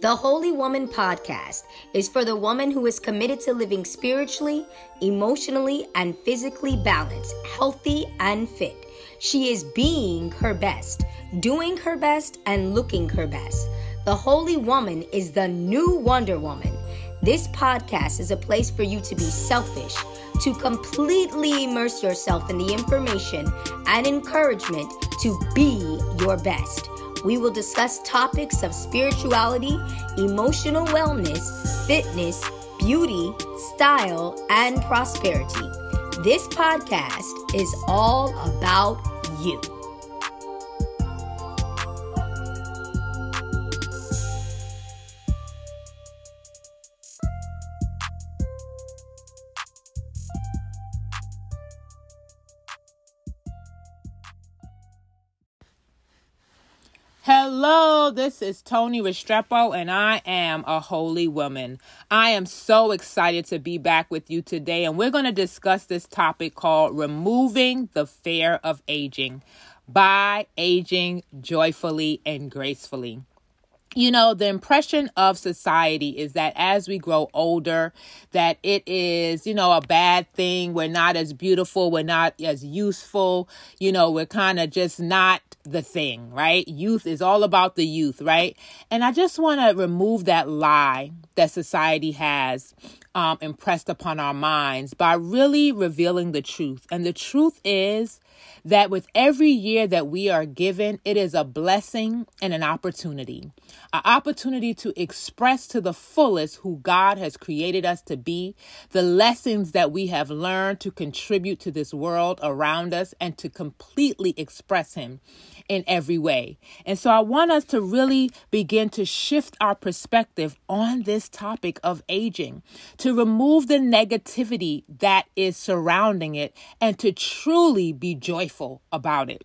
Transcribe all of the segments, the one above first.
The Holy Woman podcast is for the woman who is committed to living spiritually, emotionally, and physically balanced, healthy, and fit. She is being her best, doing her best, and looking her best. The Holy Woman is the new Wonder Woman. This podcast is a place for you to be selfish, to completely immerse yourself in the information and encouragement to be your best. We will discuss topics of spirituality, emotional wellness, fitness, beauty, style, and prosperity. This podcast is all about you. Hello, this is Tony Restrepo, and I am a holy woman. I am so excited to be back with you today, and we're going to discuss this topic called Removing the Fear of Aging by Aging Joyfully and Gracefully. You know the impression of society is that as we grow older that it is you know a bad thing. We're not as beautiful. We're not as useful. You know we're kind of just not the thing right? Youth is all about the youth right? And i just want to remove that lie that society has um, impressed upon our minds by really revealing the truth. And the truth is that with every year that we are given, it is a blessing and an opportunity. An opportunity to express to the fullest who God has created us to be, the lessons that we have learned to contribute to this world around us, and to completely express Him in every way. And so I want us to really begin to shift our perspective on this topic of aging, to remove the negativity that is surrounding it, and to truly be joyful about it.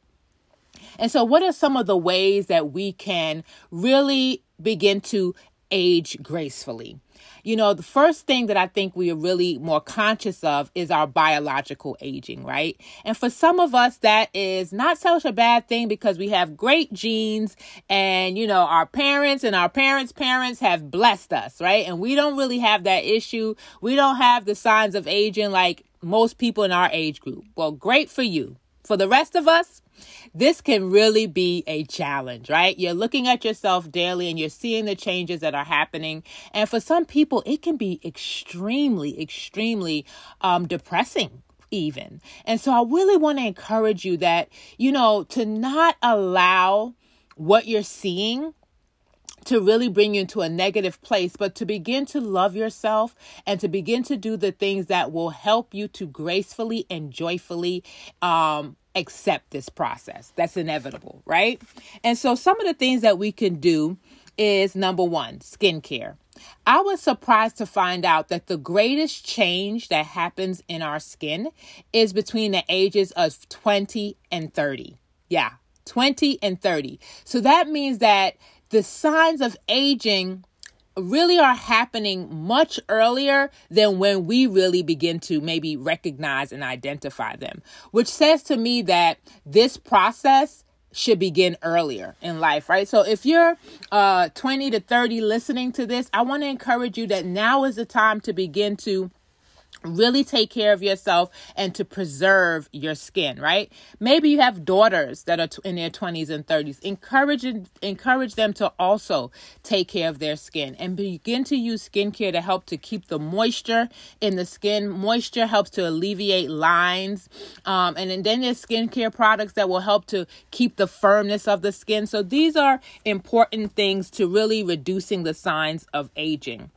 And so, what are some of the ways that we can really begin to age gracefully? You know, the first thing that I think we are really more conscious of is our biological aging, right? And for some of us, that is not such a bad thing because we have great genes and, you know, our parents and our parents' parents have blessed us, right? And we don't really have that issue. We don't have the signs of aging like most people in our age group. Well, great for you. For the rest of us, this can really be a challenge, right? You're looking at yourself daily and you're seeing the changes that are happening. And for some people, it can be extremely, extremely um, depressing even. And so I really want to encourage you that, you know, to not allow what you're seeing to really bring you into a negative place, but to begin to love yourself and to begin to do the things that will help you to gracefully and joyfully um, accept this process. That's inevitable, right? And so, some of the things that we can do is number one, skincare. I was surprised to find out that the greatest change that happens in our skin is between the ages of 20 and 30. Yeah, 20 and 30. So that means that the signs of aging really are happening much earlier than when we really begin to maybe recognize and identify them, which says to me that this process should begin earlier in life, right? So if you're uh 20 to 30 listening to this, I want to encourage you that now is the time to begin to really take care of yourself and to preserve your skin right? Maybe you have daughters that are in their 20s and 30s encourage encourage them to also take care of their skin and begin to use skincare to help to keep the moisture in the skin. Moisture helps to alleviate lines um, and then there's skincare products that will help to keep the firmness of the skin. So these are important things to really reducing the signs of aging.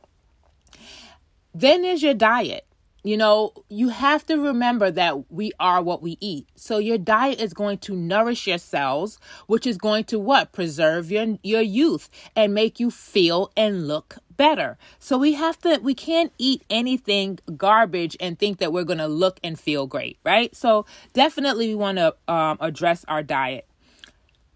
Then there's your diet you know, you have to remember that we are what we eat. So your diet is going to nourish your cells, which is going to what? Preserve your your youth and make you feel and look better. So we have to we can't eat anything garbage and think that we're going to look and feel great, right? So definitely we want to um, address our diet.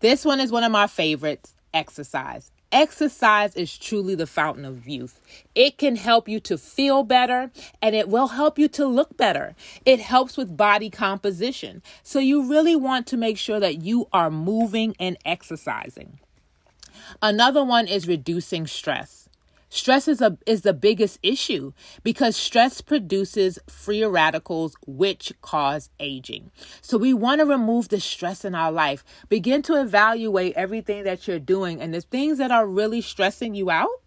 This one is one of my favorites, exercise. Exercise is truly the fountain of youth. It can help you to feel better and it will help you to look better. It helps with body composition. So, you really want to make sure that you are moving and exercising. Another one is reducing stress. Stress is a is the biggest issue because stress produces free radicals which cause aging. So we want to remove the stress in our life. Begin to evaluate everything that you're doing and the things that are really stressing you out.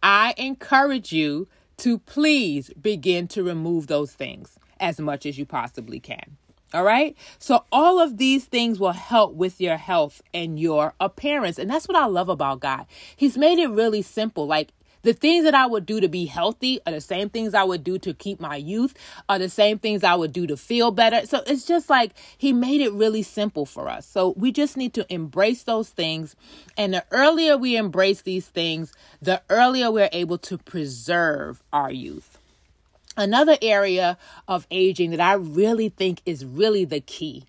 I encourage you to please begin to remove those things as much as you possibly can. All right. So, all of these things will help with your health and your appearance. And that's what I love about God. He's made it really simple. Like, the things that I would do to be healthy are the same things I would do to keep my youth, are the same things I would do to feel better. So it's just like he made it really simple for us. So we just need to embrace those things. And the earlier we embrace these things, the earlier we're able to preserve our youth. Another area of aging that I really think is really the key,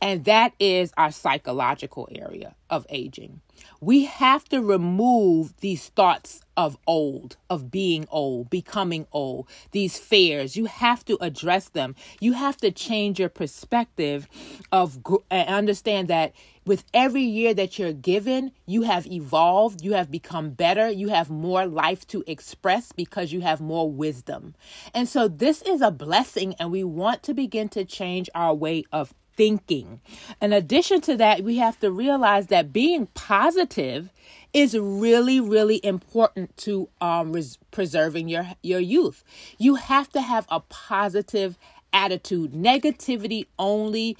and that is our psychological area of aging. We have to remove these thoughts of old, of being old, becoming old, these fears. You have to address them. You have to change your perspective of and understand that with every year that you're given, you have evolved, you have become better, you have more life to express because you have more wisdom. And so this is a blessing and we want to begin to change our way of thinking. In addition to that, we have to realize that being positive is really, really important to um, res- preserving your your youth. You have to have a positive attitude. Negativity only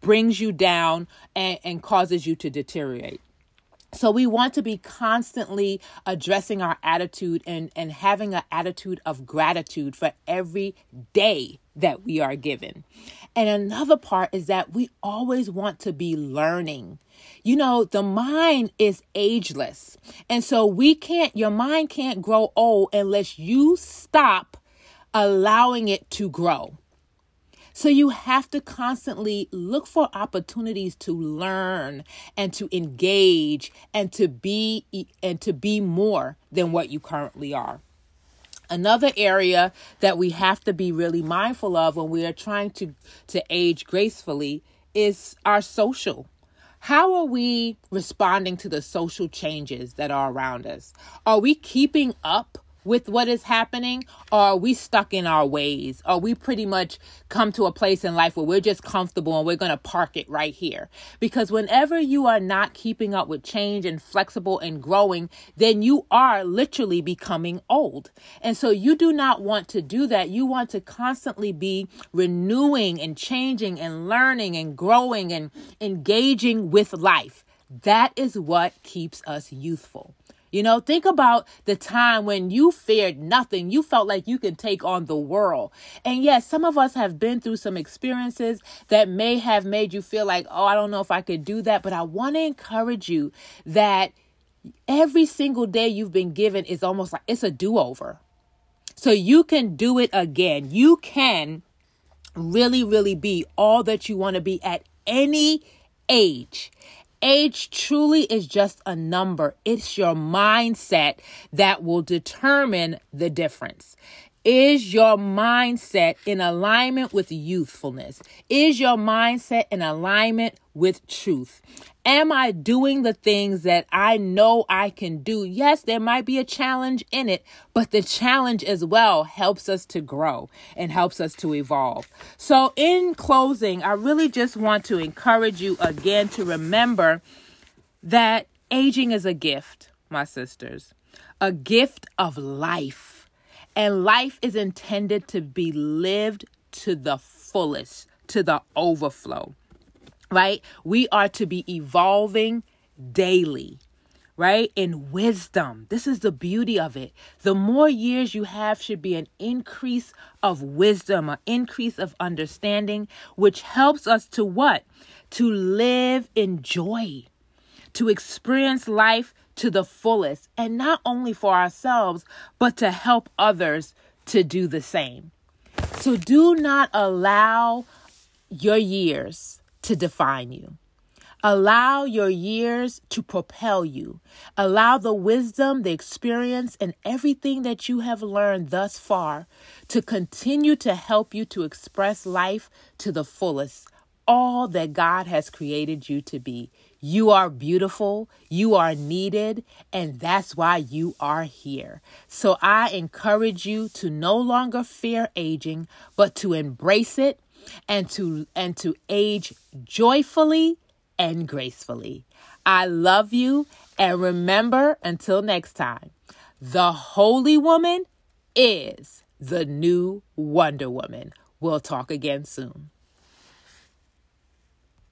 brings you down and, and causes you to deteriorate. So we want to be constantly addressing our attitude and, and having an attitude of gratitude for every day that we are given. And another part is that we always want to be learning. You know, the mind is ageless. And so we can't, your mind can't grow old unless you stop allowing it to grow. So you have to constantly look for opportunities to learn and to engage and to be and to be more than what you currently are. Another area that we have to be really mindful of when we are trying to, to age gracefully is our social. How are we responding to the social changes that are around us? Are we keeping up with what is happening or are we stuck in our ways? Or we pretty much come to a place in life where we're just comfortable and we're going to park it right here? Because whenever you are not keeping up with change and flexible and growing then you are literally becoming old. And so you do not want to do that. You want to constantly be renewing and changing and learning and growing and engaging with life. That is what keeps us youthful you know, think about the time when you feared nothing. You felt like you could take on the world. And yes, some of us have been through some experiences that may have made you feel like, oh, I don't know if I could do that. But I want to encourage you that every single day you've been given is almost like it's a do over. So you can do it again. You can really, really be all that you want to be at any age. Age truly is just a number. It's your mindset that will determine the difference. Is your mindset in alignment with youthfulness? Is your mindset in alignment with truth? Am I doing the things that I know I can do? Yes, there might be a challenge in it, but the challenge as well helps us to grow and helps us to evolve. So, in closing, I really just want to encourage you again to remember that aging is a gift, my sisters, a gift of life. And life is intended to be lived to the fullest, to the overflow right? We are to be evolving daily, right? In wisdom. This is the beauty of it. The more years you have should be an increase of wisdom, an increase of understanding, which helps us to what? To live in joy, to experience life to the fullest, and not only for ourselves, but to help others to do the same. So do not allow your years to define you. Allow your years to propel you. Allow the wisdom, the experience, and everything that you have learned thus far to continue to help you to express life to the fullest all that God has created you to be. You are beautiful, you are needed, and that's why you are here. So I encourage you to no longer fear aging, but to embrace it and to and to age joyfully and gracefully. I love you and remember until next time. The holy woman is the new Wonder Woman. We'll talk again soon.